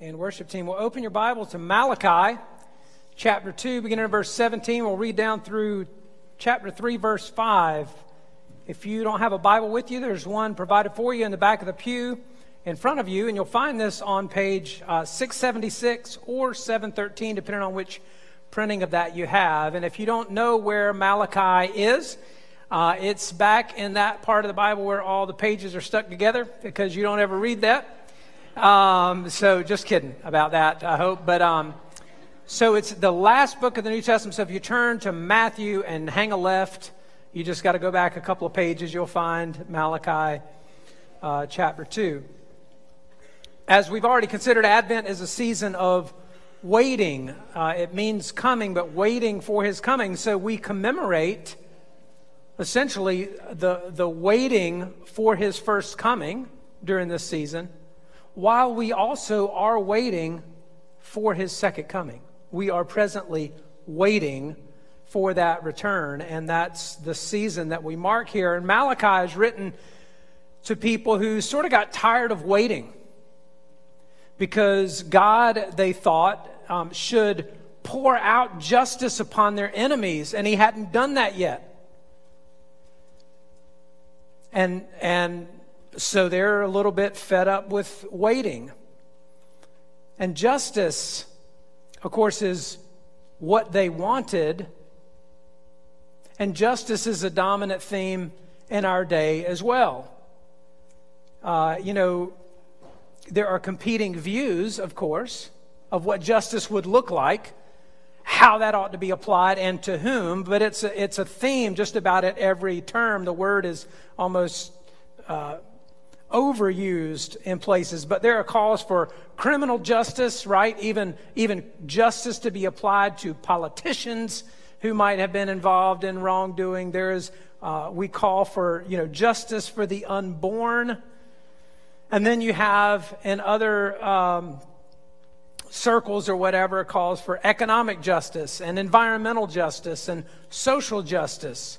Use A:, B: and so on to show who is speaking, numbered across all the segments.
A: and worship team will open your Bible to Malachi chapter 2, beginning in verse 17. We'll read down through chapter 3, verse 5. If you don't have a Bible with you, there's one provided for you in the back of the pew in front of you, and you'll find this on page uh, 676 or 713, depending on which printing of that you have. And if you don't know where Malachi is, uh, it's back in that part of the Bible where all the pages are stuck together because you don't ever read that. Um, so just kidding about that, I hope. But um, so it's the last book of the New Testament. So if you turn to Matthew and hang a left, you just got to go back a couple of pages. You'll find Malachi uh, chapter 2. As we've already considered, Advent is a season of waiting. Uh, it means coming, but waiting for his coming. So we commemorate essentially the, the waiting for his first coming during this season while we also are waiting for his second coming. We are presently waiting for that return, and that's the season that we mark here. And Malachi is written to people who sort of got tired of waiting because God, they thought, um, should pour out justice upon their enemies, and he hadn't done that yet. And, and so they're a little bit fed up with waiting. And justice, of course, is what they wanted. And justice is a dominant theme in our day as well. Uh, you know, there are competing views, of course, of what justice would look like, how that ought to be applied, and to whom, but it's a, it's a theme just about at every term. The word is almost uh, overused in places, but there are calls for criminal justice, right? Even, even justice to be applied to politicians who might have been involved in wrongdoing. There is, uh, we call for, you know, justice for the unborn. And then you have in other um, circles or whatever calls for economic justice and environmental justice and social justice.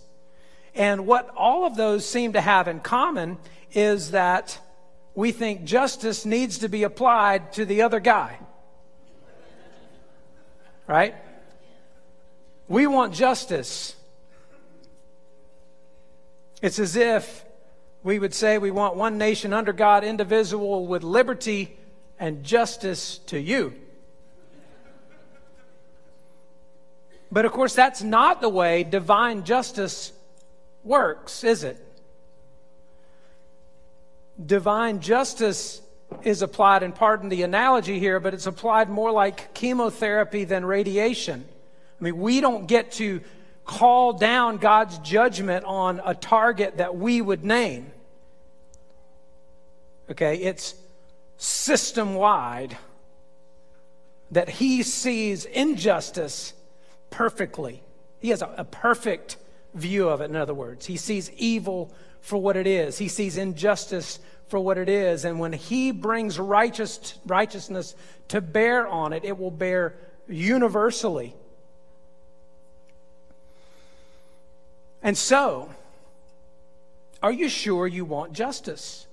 A: And what all of those seem to have in common is that we think justice needs to be applied to the other guy. Right? We want justice. It's as if we would say we want one nation under God, indivisible, with liberty and justice to you. But of course, that's not the way divine justice works, is it? divine justice is applied, and pardon the analogy here, but it's applied more like chemotherapy than radiation. I mean, we don't get to call down God's judgment on a target that we would name. Okay, it's system wide that He sees injustice perfectly. He has a, a perfect view of it, in other words. He sees evil for what it is. He sees injustice for what it is. And when he brings righteous, righteousness to bear on it, it will bear universally. And so, are you sure you want justice?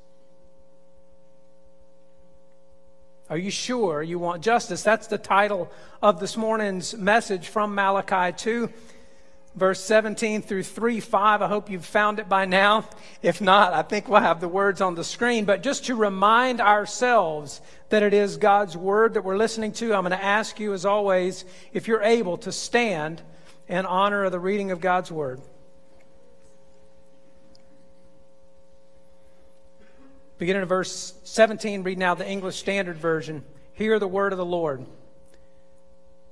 A: Are you sure you want justice? That's the title of this morning's message from Malachi 2 verse 17 through 3 5. I hope you've found it by now. If not, I think we'll have the words on the screen. But just to remind ourselves that it is God's word that we're listening to, I'm going to ask you, as always, if you're able to stand in honor of the reading of God's word. Beginning of verse 17, read now the English Standard Version. Hear the word of the Lord.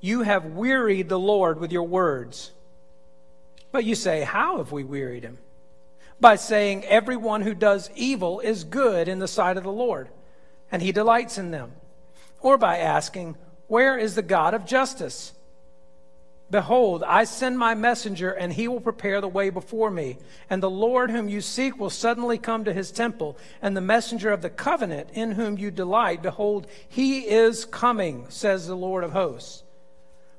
A: You have wearied the Lord with your words. But you say, How have we wearied him? By saying, Everyone who does evil is good in the sight of the Lord, and he delights in them. Or by asking, Where is the God of justice? Behold, I send my messenger, and he will prepare the way before me. And the Lord whom you seek will suddenly come to his temple, and the messenger of the covenant in whom you delight, behold, he is coming, says the Lord of hosts.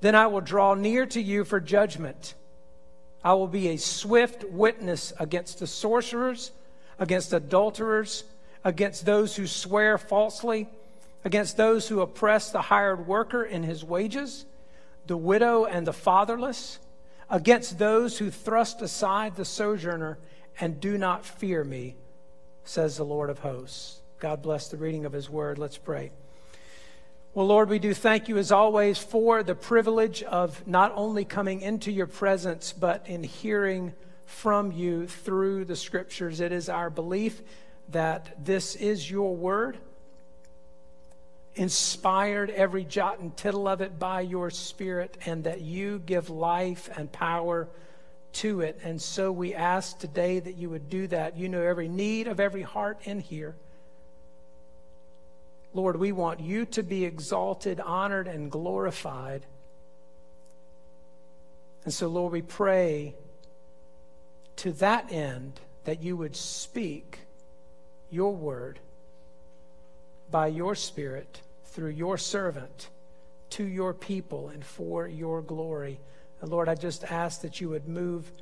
A: Then I will draw near to you for judgment. I will be a swift witness against the sorcerers, against adulterers, against those who swear falsely, against those who oppress the hired worker in his wages, the widow and the fatherless, against those who thrust aside the sojourner and do not fear me says the Lord of hosts. God bless the reading of his word. Let's pray. Well, Lord, we do thank you as always for the privilege of not only coming into your presence, but in hearing from you through the scriptures. It is our belief that this is your word, inspired every jot and tittle of it by your spirit, and that you give life and power to it. And so we ask today that you would do that. You know every need of every heart in here. Lord, we want you to be exalted, honored, and glorified. And so, Lord, we pray to that end that you would speak your word by your Spirit through your servant to your people and for your glory. And Lord, I just ask that you would move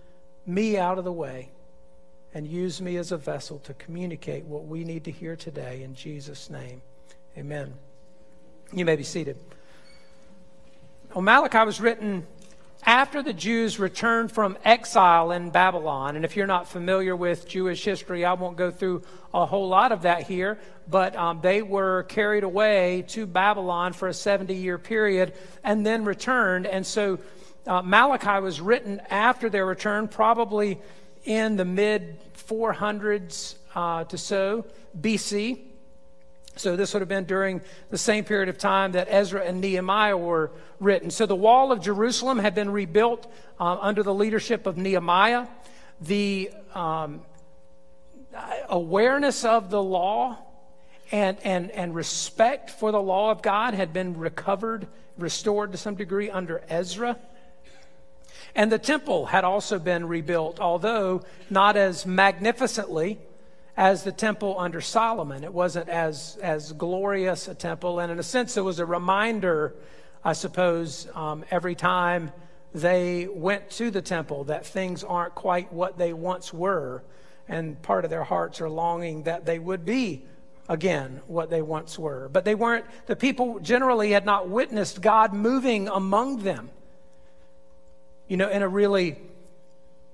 A: me out of the way and use me as a vessel to communicate what we need to hear today in Jesus' name. Amen. You may be seated. Well, Malachi was written after the Jews returned from exile in Babylon. And if you're not familiar with Jewish history, I won't go through a whole lot of that here, but um, they were carried away to Babylon for a 70 year period and then returned. And so uh, Malachi was written after their return, probably in the mid 400s uh, to so BC. So this would have been during the same period of time that Ezra and Nehemiah were written. So the wall of Jerusalem had been rebuilt uh, under the leadership of Nehemiah. The um, awareness of the law and, and, and respect for the law of God had been recovered, restored to some degree under Ezra. And the temple had also been rebuilt, although not as magnificently as the temple under Solomon. It wasn't as, as glorious a temple. And in a sense, it was a reminder, I suppose, um, every time they went to the temple that things aren't quite what they once were. And part of their hearts are longing that they would be again what they once were. But they weren't, the people generally had not witnessed God moving among them you know, in a really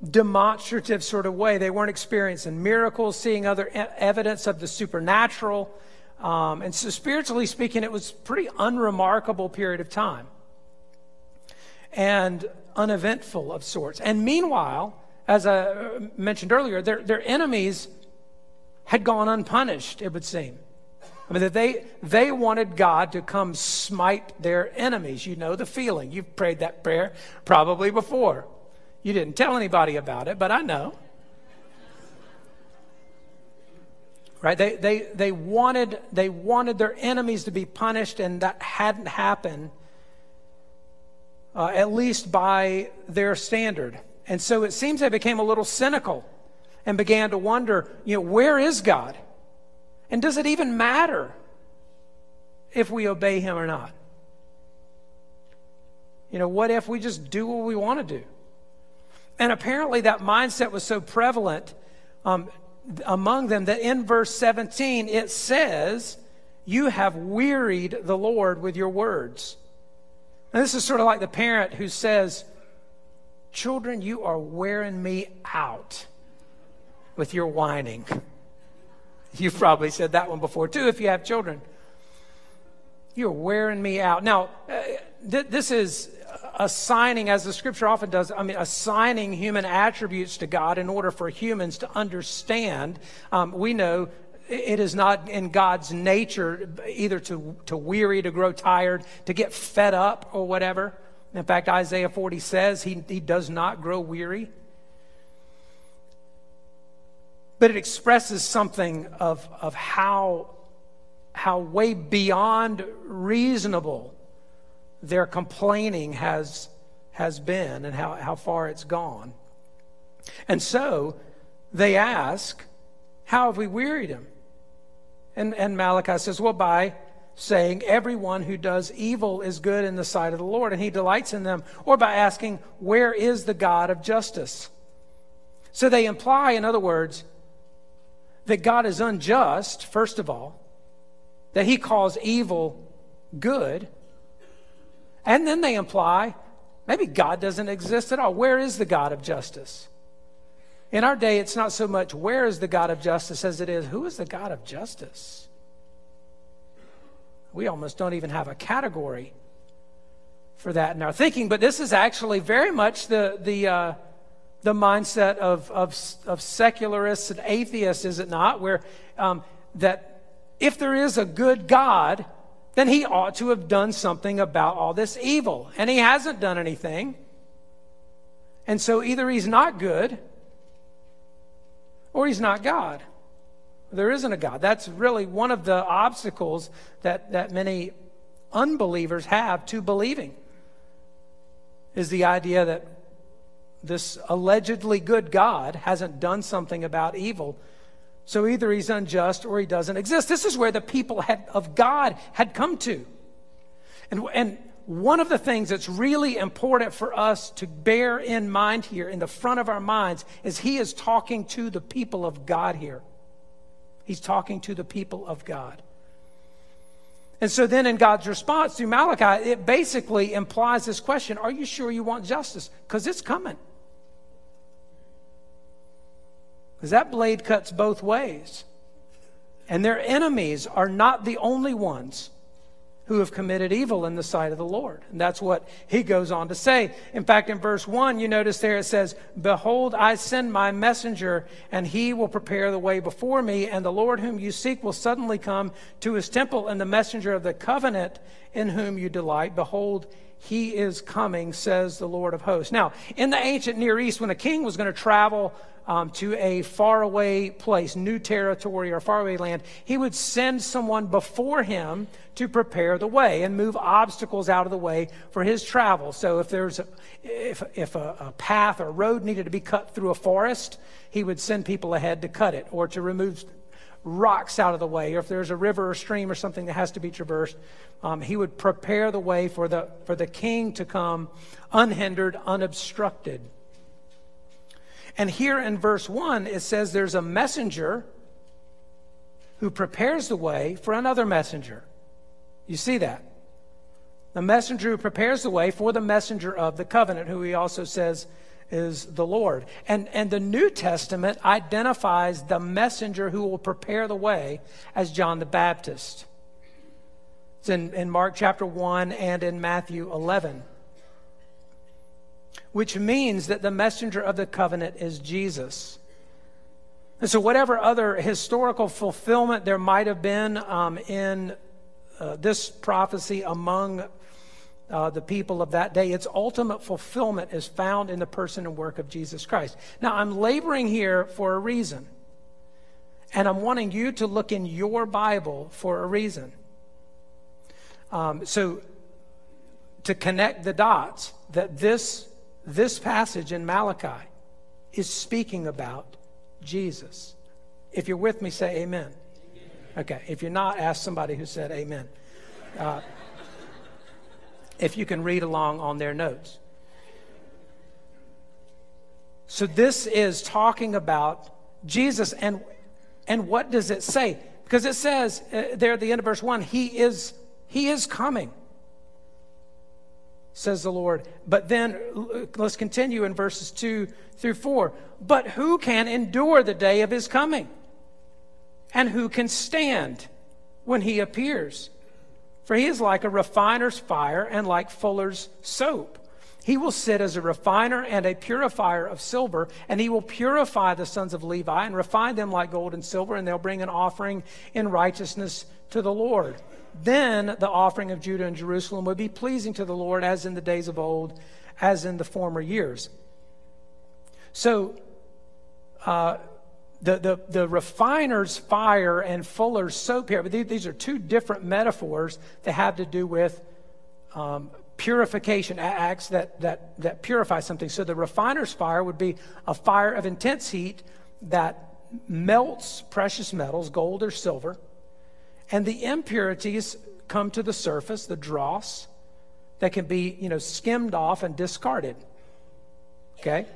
A: demonstrative sort of way. They weren't experiencing miracles, seeing other evidence of the supernatural. Um, and so, spiritually speaking, it was a pretty unremarkable period of time and uneventful of sorts. And meanwhile, as I mentioned earlier, their, their enemies had gone unpunished, it would seem. I mean, that they, they wanted God to come smite their enemies. You know the feeling. You've prayed that prayer probably before. You didn't tell anybody about it, but I know. Right? They, they, they, wanted, they wanted their enemies to be punished, and that hadn't happened, uh, at least by their standard. And so it seems they became a little cynical and began to wonder, you know, where is God? And does it even matter if we obey him or not? You know, what if we just do what we want to do? And apparently, that mindset was so prevalent um, among them that in verse 17 it says, You have wearied the Lord with your words. And this is sort of like the parent who says, Children, you are wearing me out with your whining. You've probably said that one before too if you have children. You're wearing me out. Now, uh, th- this is assigning, as the scripture often does, I mean, assigning human attributes to God in order for humans to understand. Um, we know it is not in God's nature either to, to weary, to grow tired, to get fed up or whatever. In fact, Isaiah 40 says he, he does not grow weary. but it expresses something of, of how how way beyond reasonable their complaining has, has been and how, how far it's gone. And so they ask, How have we wearied him? And, and Malachi says, Well, by saying, Everyone who does evil is good in the sight of the Lord, and he delights in them, or by asking, Where is the God of justice? So they imply, in other words, that God is unjust, first of all, that he calls evil good, and then they imply maybe God doesn't exist at all. Where is the God of justice? In our day, it's not so much where is the God of justice as it is who is the God of justice? We almost don't even have a category for that in our thinking, but this is actually very much the, the, uh, the mindset of, of, of, secularists and atheists, is it not? Where um, that if there is a good God, then he ought to have done something about all this evil. And he hasn't done anything. And so either he's not good or he's not God. There isn't a God. That's really one of the obstacles that, that many unbelievers have to believing is the idea that this allegedly good God hasn't done something about evil. So either he's unjust or he doesn't exist. This is where the people had, of God had come to. And, and one of the things that's really important for us to bear in mind here in the front of our minds is he is talking to the people of God here. He's talking to the people of God. And so then in God's response through Malachi, it basically implies this question Are you sure you want justice? Because it's coming. Because that blade cuts both ways. And their enemies are not the only ones who have committed evil in the sight of the Lord. And that's what he goes on to say. In fact, in verse 1, you notice there it says, Behold, I send my messenger, and he will prepare the way before me, and the Lord whom you seek will suddenly come to his temple, and the messenger of the covenant in whom you delight. Behold, he is coming, says the Lord of hosts. Now, in the ancient Near East, when a king was going to travel um, to a faraway place, new territory or faraway land, he would send someone before him to prepare the way and move obstacles out of the way for his travel. So if there's a, if, if a, a path or road needed to be cut through a forest, he would send people ahead to cut it or to remove rocks out of the way, or if there's a river or stream or something that has to be traversed, um, he would prepare the way for the, for the king to come unhindered, unobstructed. And here in verse 1, it says there's a messenger who prepares the way for another messenger. You see that? The messenger who prepares the way for the messenger of the covenant, who he also says is the Lord. And, and the New Testament identifies the messenger who will prepare the way as John the Baptist. It's in, in Mark chapter 1 and in Matthew 11 which means that the messenger of the covenant is Jesus. And so, whatever other historical fulfillment there might have been um, in uh, this prophecy among uh, the people of that day, its ultimate fulfillment is found in the person and work of Jesus Christ. Now, I'm laboring here for a reason, and I'm wanting you to look in your Bible for a reason. Um, so, to connect the dots, that this this passage in Malachi is speaking about Jesus. If you're with me, say amen. Okay. If you're not, ask somebody who said amen. Uh, if you can read along on their notes. So this is talking about Jesus and and what does it say? Because it says uh, there at the end of verse 1, he is he is coming says the Lord. But then let's continue in verses 2 through 4. But who can endure the day of his coming? And who can stand when he appears? For he is like a refiner's fire and like fuller's soap. He will sit as a refiner and a purifier of silver, and he will purify the sons of Levi and refine them like gold and silver, and they'll bring an offering in righteousness to the Lord then the offering of Judah and Jerusalem would be pleasing to the Lord as in the days of old, as in the former years. So, uh, the, the, the refiner's fire and fuller's soap here, but these are two different metaphors that have to do with um, purification acts that, that, that purify something. So the refiner's fire would be a fire of intense heat that melts precious metals, gold or silver, and the impurities come to the surface, the dross, that can be, you know, skimmed off and discarded. Okay?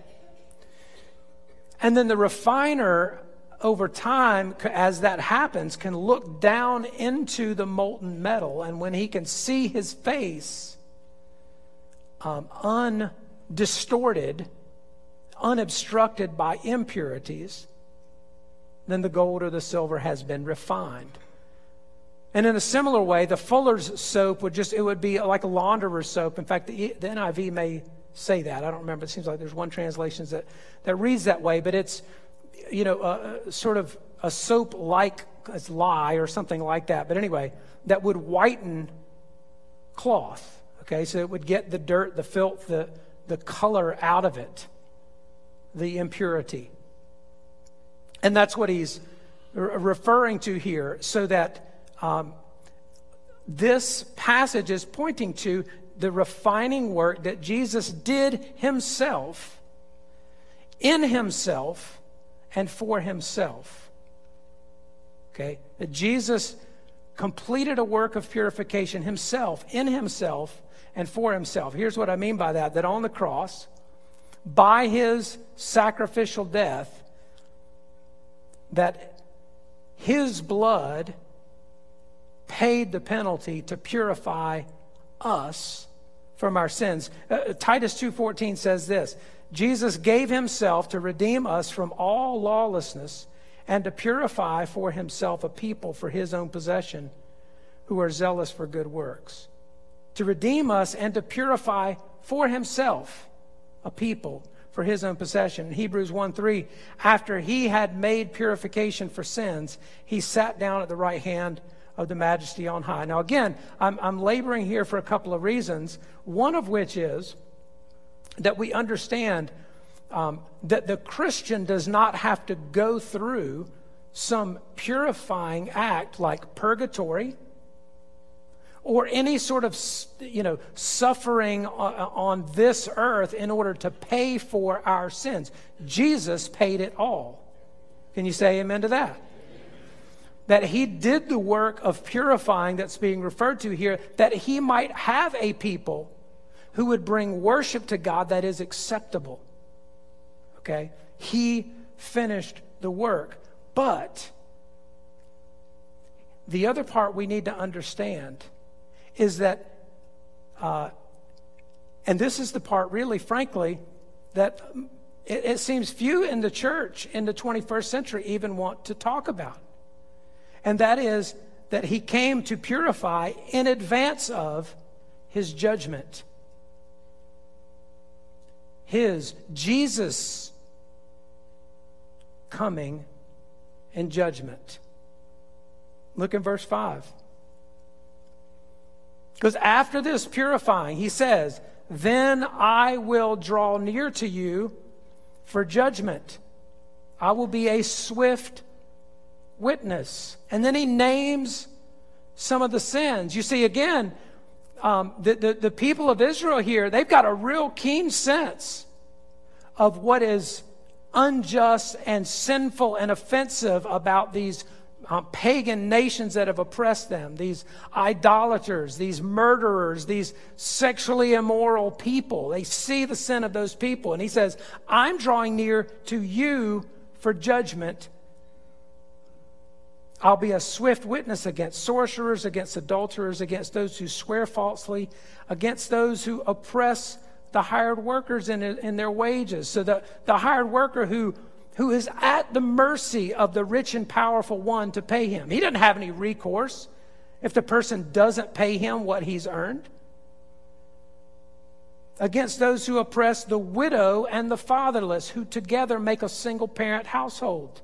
A: And then the refiner, over time, as that happens, can look down into the molten metal. And when he can see his face um, undistorted, unobstructed by impurities, then the gold or the silver has been refined. And in a similar way, the fuller's soap would just, it would be like a launderer's soap. In fact, the, the NIV may say that. I don't remember. It seems like there's one translation that, that reads that way, but it's, you know, sort of a soap like lye or something like that. But anyway, that would whiten cloth. Okay, so it would get the dirt, the filth, the, the color out of it, the impurity. And that's what he's referring to here, so that um, this passage is pointing to the refining work that Jesus did himself, in himself, and for himself. Okay? That Jesus completed a work of purification himself, in himself, and for himself. Here's what I mean by that that on the cross, by his sacrificial death, that his blood paid the penalty to purify us from our sins. Uh, Titus 2:14 says this, Jesus gave himself to redeem us from all lawlessness and to purify for himself a people for his own possession who are zealous for good works. To redeem us and to purify for himself a people for his own possession. Hebrews 1 3, after he had made purification for sins, he sat down at the right hand of the majesty on high. Now, again, I'm, I'm laboring here for a couple of reasons, one of which is that we understand um, that the Christian does not have to go through some purifying act like purgatory or any sort of you know suffering on this earth in order to pay for our sins. Jesus paid it all. Can you say amen to that that he did the work of purifying that's being referred to here, that he might have a people who would bring worship to God that is acceptable. Okay? He finished the work. But the other part we need to understand is that, uh, and this is the part really, frankly, that it, it seems few in the church in the 21st century even want to talk about and that is that he came to purify in advance of his judgment. His, Jesus, coming in judgment. Look in verse 5. Because after this purifying, he says, Then I will draw near to you for judgment. I will be a swift witness. And then he names some of the sins. You see, again, um, the, the, the people of Israel here, they've got a real keen sense of what is unjust and sinful and offensive about these um, pagan nations that have oppressed them, these idolaters, these murderers, these sexually immoral people. They see the sin of those people. And he says, I'm drawing near to you for judgment I'll be a swift witness against sorcerers, against adulterers, against those who swear falsely, against those who oppress the hired workers in, in their wages. So the, the hired worker who, who is at the mercy of the rich and powerful one to pay him. He doesn't have any recourse if the person doesn't pay him what he's earned. Against those who oppress the widow and the fatherless, who together make a single parent household.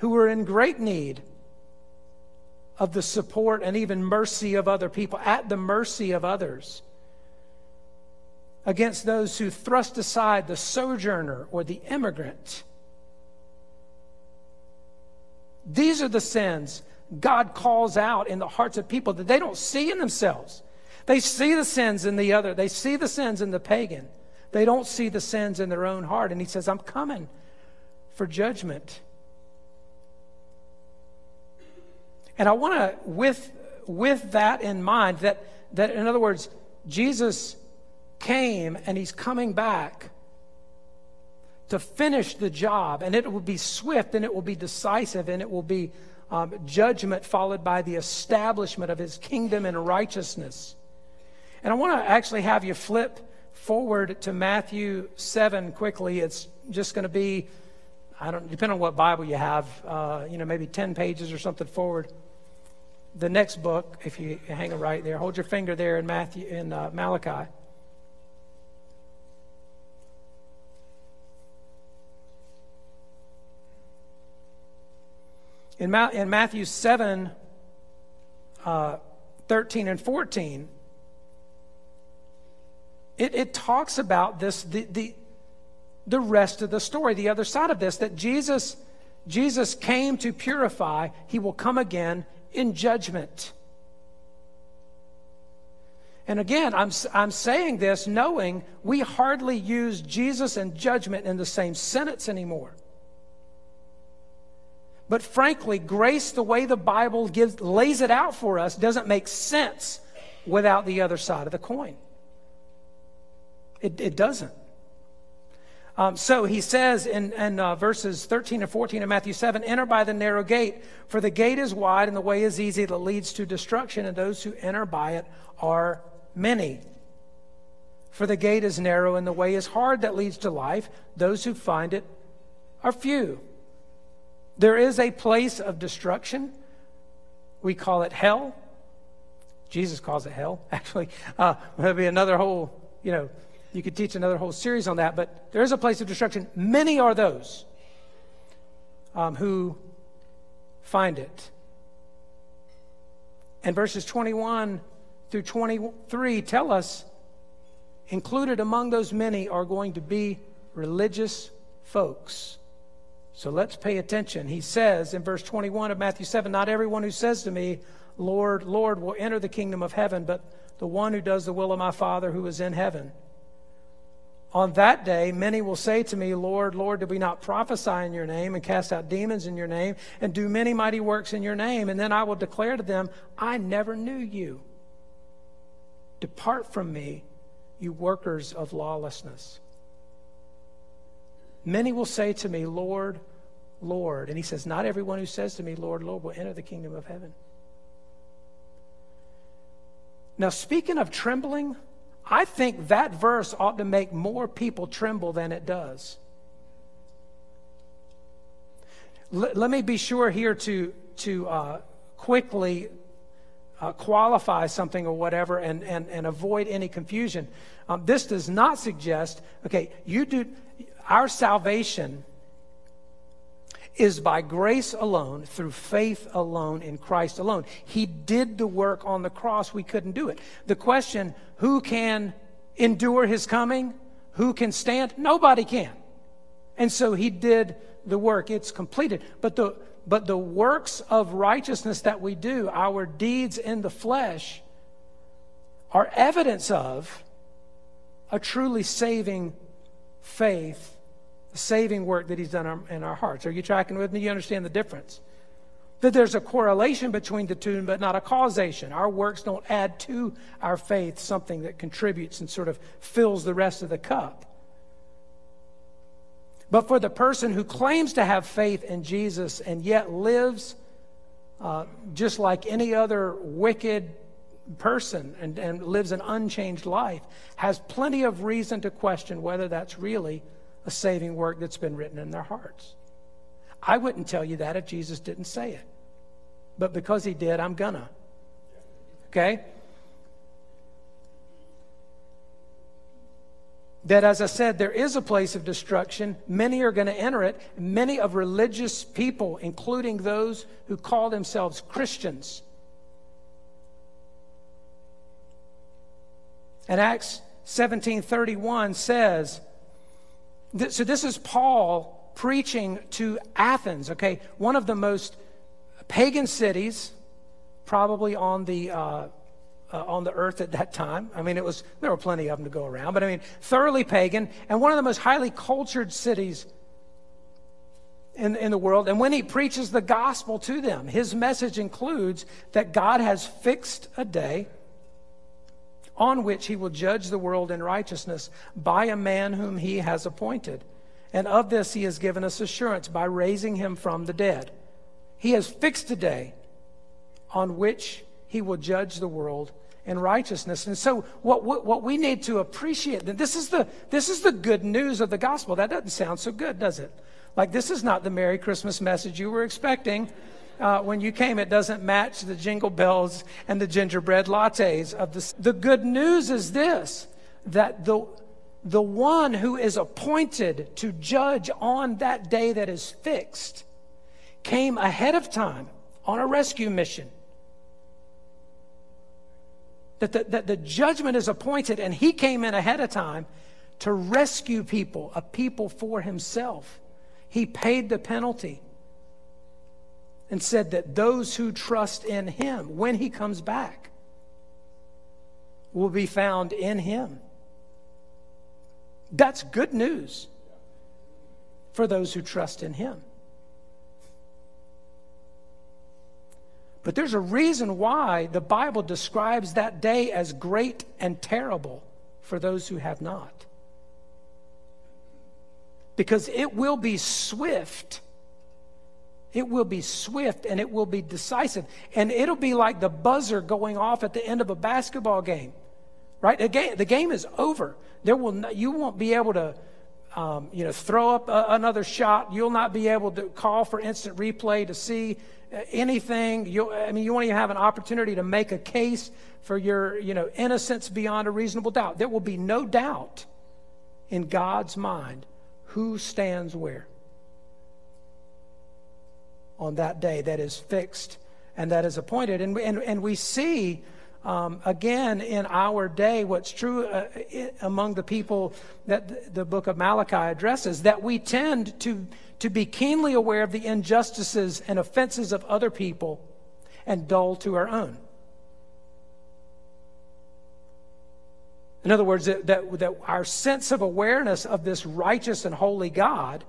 A: Who are in great need of the support and even mercy of other people, at the mercy of others. against those who thrust aside the sojourner or the immigrant. These are the sins God calls out in the hearts of people that they don't see in themselves. They see the sins in the other, they see the sins in the pagan. They don't see the sins in their own heart. And he says, I'm coming for judgment. And I want to, with, with that in mind, that, that in other words, Jesus came and he's coming back to finish the job, and it will be swift and it will be decisive and it will be um, judgment followed by the establishment of his kingdom and righteousness. And I want to actually have you flip forward to Matthew 7 quickly. It's just going to be, I don't, depending on what Bible you have, uh, you know, maybe 10 pages or something forward. The next book, if you hang it right there, hold your finger there in Matthew, in uh, Malachi. In, Ma- in Matthew 7, uh, 13 and 14, it, it talks about this, the, the, the rest of the story, the other side of this, that Jesus, Jesus came to purify, he will come again in judgment. And again, I'm, I'm saying this knowing we hardly use Jesus and judgment in the same sentence anymore. But frankly, grace, the way the Bible gives, lays it out for us, doesn't make sense without the other side of the coin. It, it doesn't. Um, so he says in, in uh, verses 13 and 14 of Matthew 7 Enter by the narrow gate, for the gate is wide and the way is easy that leads to destruction, and those who enter by it are many. For the gate is narrow and the way is hard that leads to life. Those who find it are few. There is a place of destruction. We call it hell. Jesus calls it hell, actually. Uh, there'll be another whole, you know, you could teach another whole series on that, but there is a place of destruction. Many are those um, who find it. And verses 21 through 23 tell us included among those many are going to be religious folks. So let's pay attention. He says in verse 21 of Matthew 7 Not everyone who says to me, Lord, Lord, will enter the kingdom of heaven, but the one who does the will of my Father who is in heaven. On that day, many will say to me, Lord, Lord, did we not prophesy in your name and cast out demons in your name and do many mighty works in your name? And then I will declare to them, I never knew you. Depart from me, you workers of lawlessness. Many will say to me, Lord, Lord. And he says, Not everyone who says to me, Lord, Lord, will enter the kingdom of heaven. Now, speaking of trembling, I think that verse ought to make more people tremble than it does. L- let me be sure here to, to uh, quickly uh, qualify something or whatever and, and, and avoid any confusion. Um, this does not suggest, okay, you do, our salvation is by grace alone, through faith alone, in Christ alone. He did the work on the cross. We couldn't do it. The question, who can endure his coming? Who can stand? Nobody can. And so he did the work. It's completed. But the, but the works of righteousness that we do, our deeds in the flesh, are evidence of a truly saving faith the saving work that He's done in our hearts. Are you tracking with me? You understand the difference? That there's a correlation between the two, but not a causation. Our works don't add to our faith something that contributes and sort of fills the rest of the cup. But for the person who claims to have faith in Jesus and yet lives uh, just like any other wicked person and, and lives an unchanged life, has plenty of reason to question whether that's really a saving work that's been written in their hearts. I wouldn't tell you that if Jesus didn't say it. But because he did, I'm gonna. Okay? That, as I said, there is a place of destruction. Many are going to enter it. Many of religious people, including those who call themselves Christians. And Acts 1731 says, so this is Paul preaching to Athens, okay, one of the most pagan cities probably on the uh, uh, on the earth at that time. I mean, it was there were plenty of them to go around, but I mean, thoroughly pagan and one of the most highly cultured cities in, in the world. And when he preaches the gospel to them, his message includes that God has fixed a day on which he will judge the world in righteousness by a man whom he has appointed. And of this he has given us assurance by raising him from the dead. He has fixed a day on which he will judge the world in righteousness. And so what, what, what we need to appreciate, this is, the, this is the good news of the gospel. That doesn't sound so good, does it? Like this is not the Merry Christmas message you were expecting. Uh, when you came, it doesn't match the jingle bells and the gingerbread lattes of the. The good news is this: that the the one who is appointed to judge on that day that is fixed came ahead of time on a rescue mission. That the, that the judgment is appointed, and he came in ahead of time to rescue people, a people for himself. He paid the penalty and said that those who trust in him, when he comes back, will be found in him. That's good news for those who trust in him. But there's a reason why the Bible describes that day as great and terrible for those who have not. Because it will be swift. It will be swift and it will be decisive. And it'll be like the buzzer going off at the end of a basketball game, right? The game, the game is over. There will you won't be able to um, you know, throw up a, another shot. You'll not be able to call for instant replay to see anything. you I mean, you won't even have an opportunity to make a case for your, you know, innocence beyond a reasonable doubt. There will be no doubt in God's mind who stands where on that day that is fixed and that is appointed. And, and, and we see um, again in our day what's true uh, among the people that the book of Malachi addresses that we tend to to be keenly aware of the injustices and offenses of other people and dull to our own. In other words, that, that, that, our sense of awareness of this righteous and holy God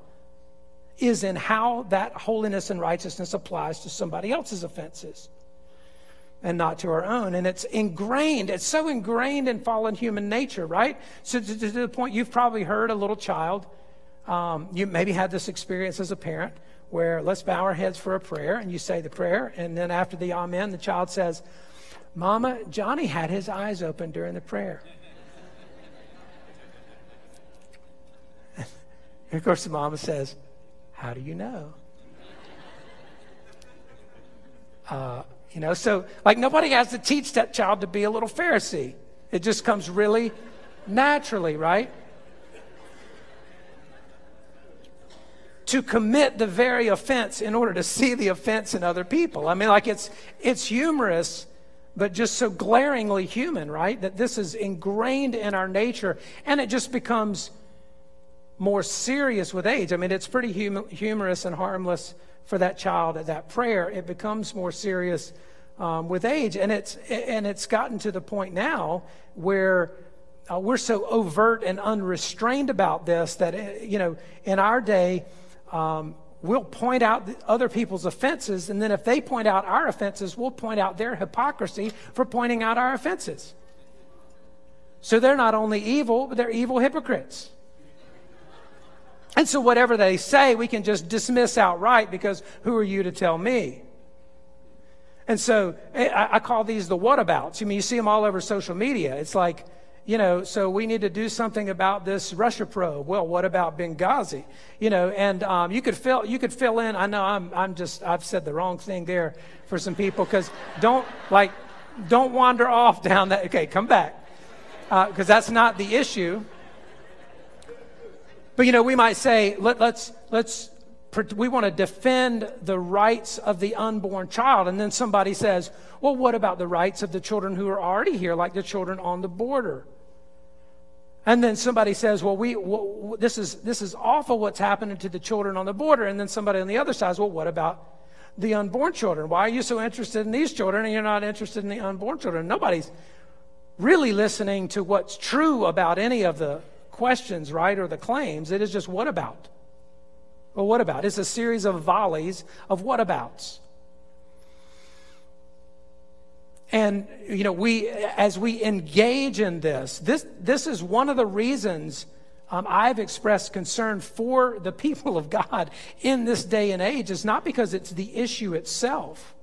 A: is in how that holiness and righteousness applies to somebody else's offenses and not to our own. And it's ingrained, it's so ingrained in fallen human nature, right? So to, to the point you've probably heard a little child um, you maybe had this experience as a parent where let's bow our heads for a prayer, and you say the prayer, and then after the amen, the child says, Mama, Johnny had his eyes open during the prayer. of course, the mama says, How do you know? Uh, you know, so like nobody has to teach that child to be a little Pharisee. It just comes really naturally, right? to commit the very offense in order to see the offense in other people. I mean, like it's, it's humorous, but just so glaringly human, right? That this is ingrained in our nature and it just becomes more serious with age. I mean, it's pretty hum- humorous and harmless for that child at that prayer. It becomes more serious um, with age. And it's, and it's gotten to the point now where uh, we're so overt and unrestrained about this that, uh, you know, in our day, um, we'll point out other people's offenses, and then if they point out our offenses, we'll point out their hypocrisy for pointing out our offenses. So they're not only evil, but they're evil hypocrites. And so whatever they say, we can just dismiss outright because who are you to tell me? And so eh, I, I call these the whatabouts. I mean, you see them all over social media. It's like, you know, so we need to do something about this Russia probe. Well, what about Benghazi? You know, and um, you could fill you could fill in. I know I'm I'm just I've said the wrong thing there for some people because don't like don't wander off down that. Okay, come back because uh, that's not the issue. But you know, we might say let, let's let's we want to defend the rights of the unborn child. And then somebody says, well, what about the rights of the children who are already here, like the children on the border? And then somebody says, well, we, w- this, is, this is awful what's happening to the children on the border. And then somebody on the other side says, well, what about the unborn children? Why are you so interested in these children and you're not interested in the unborn children? Nobody's really listening to what's true about any of the questions, right, or the claims. It is just what about? Well, what about? It's a series of volleys of what abouts. And, you know, we, as we engage in this, this, this is one of the reasons um, I've expressed concern for the people of God in this day and age. Is not because it's the issue itself,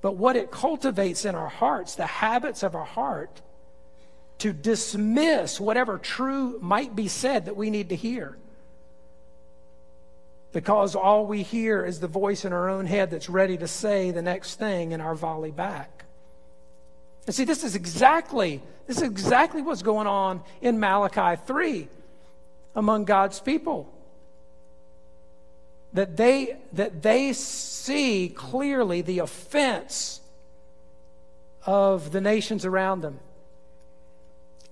A: but what it cultivates in our hearts, the habits of our heart, to dismiss whatever true might be said that we need to hear. Because all we hear is the voice in our own head that's ready to say the next thing in our volley back. And see, this is exactly, this is exactly what's going on in Malachi 3 among God's people. That they, that they see clearly the offense of the nations around them.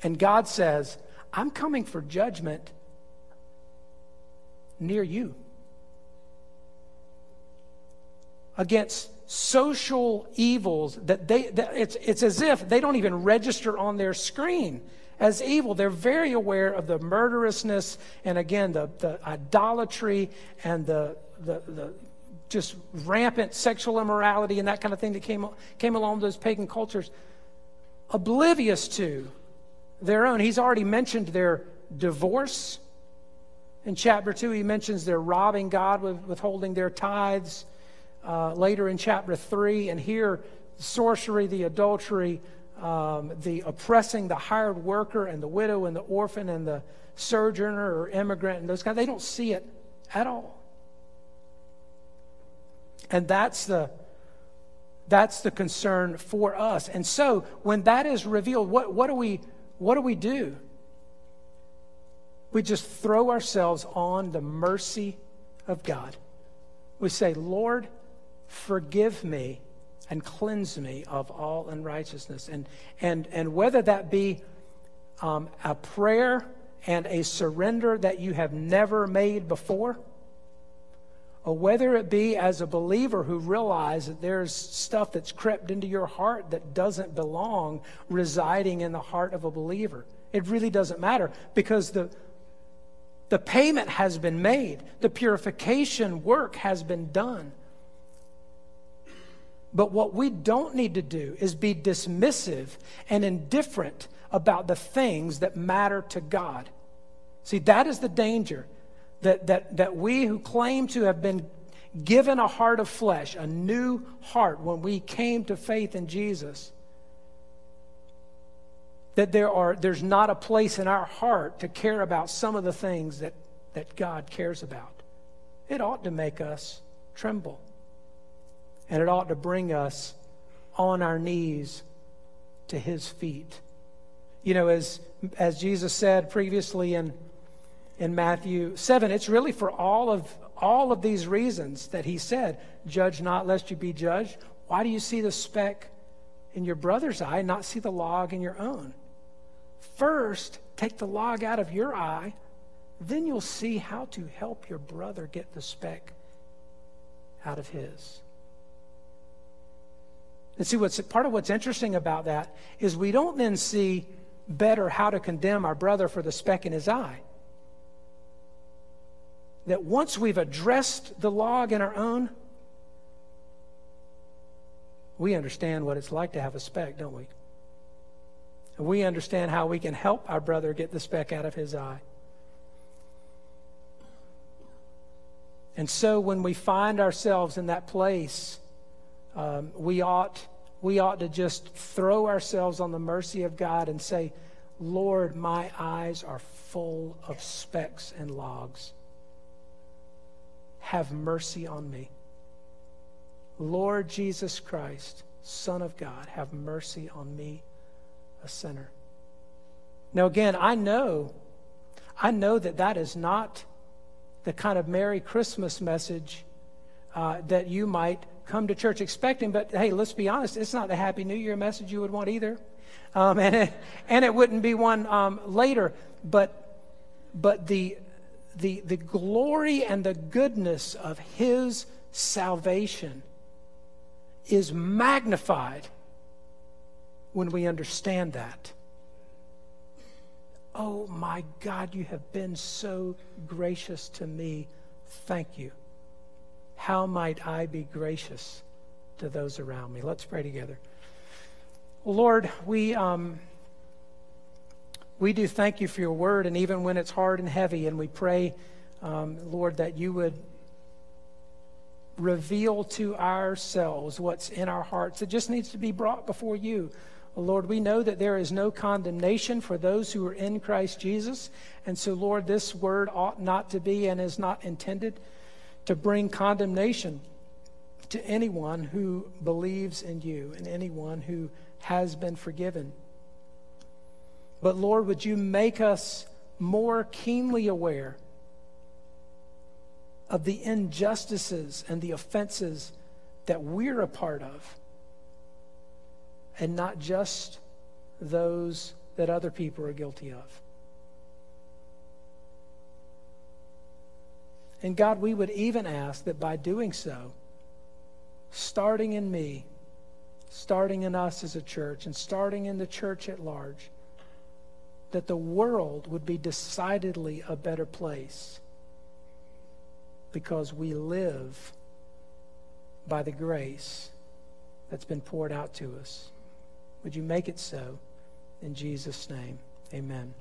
A: And God says, I'm coming for judgment near you against social evils that they that it's it's as if they don't even register on their screen as evil. They're very aware of the murderousness and again the, the idolatry and the, the the just rampant sexual immorality and that kind of thing that came came along those pagan cultures. Oblivious to their own he's already mentioned their divorce in chapter 2 he mentions their robbing god with withholding their tithes uh, later in chapter 3. And here, sorcery, the adultery, um, the oppressing the hired worker and the widow and the orphan and the sojourner or immigrant and those guys, they don't see it at all. And that's the that's the concern for us. And so when that is revealed, what, what do we what do we do? We just throw ourselves on the mercy of God. We say, Lord, forgive me and cleanse me of all unrighteousness. And, and, and whether that be um, a prayer and a surrender that you have never made before, or whether it be as a believer who realizes that there's stuff that's crept into your heart that doesn't belong residing in the heart of a believer. It really doesn't matter because the, the payment has been made, the purification work has been done. But what we don't need to do is be dismissive and indifferent about the things that matter to God. See, that is the danger that, that, that we who claim to have been given a heart of flesh, a new heart when we came to faith in Jesus, that there are, there's not a place in our heart to care about some of the things that, that God cares about. It ought to make us tremble and it ought to bring us on our knees to his feet. You know, as, as Jesus said previously in, in Matthew 7, it's really for all of, all of these reasons that he said, Judge not lest you be judged. Why do you see the speck in your brother's eye and not see the log in your own? First, take the log out of your eye, then you'll see how to help your brother get the speck out of his. And see, what's part of what's interesting about that is we don't then see better how to condemn our brother for the speck in his eye. That once we've addressed the log in our own, we understand what it's like to have a speck, don't we? We understand how we can help our brother get the speck out of his eye. And so when we find ourselves in that place, um, we ought we ought to just throw ourselves on the mercy of God and say, Lord, my eyes are full of specks and logs. Have mercy on me. Lord Jesus Christ, Son of God, have mercy on me, a sinner. Now, again, I know, I know that that is not the kind of Merry Christmas message uh, that you might come to church expecting, but hey, let's be honest, it's not the Happy New Year message you would want either. um, and, it, and it wouldn't be one um, later. But, but the, the, the glory and the goodness of His salvation is magnified when we understand that. Oh my God, you have been so gracious to me. Thank you. How might I be gracious to those around me? Let's pray together. Lord, we, um, we do thank you for your word, and even when it's hard and heavy, and we pray, um, Lord, that you would reveal to ourselves what's in our hearts that just needs to be brought before you. Lord, we know that there is no condemnation for those who are in Christ Jesus. And so, Lord, this word ought not to be and is not intended to bring condemnation to anyone who believes in you and anyone who has been forgiven. But, Lord, would you make us more keenly aware of the injustices and the offenses that we're a part of? and not just those that other people are guilty of. And God, we would even ask that by doing so, starting in me, starting in us as a church, and starting in the church at large, that the world would be decidedly a better place because we live by the grace that's been poured out to us. Would you make it so? In Jesus' name, amen.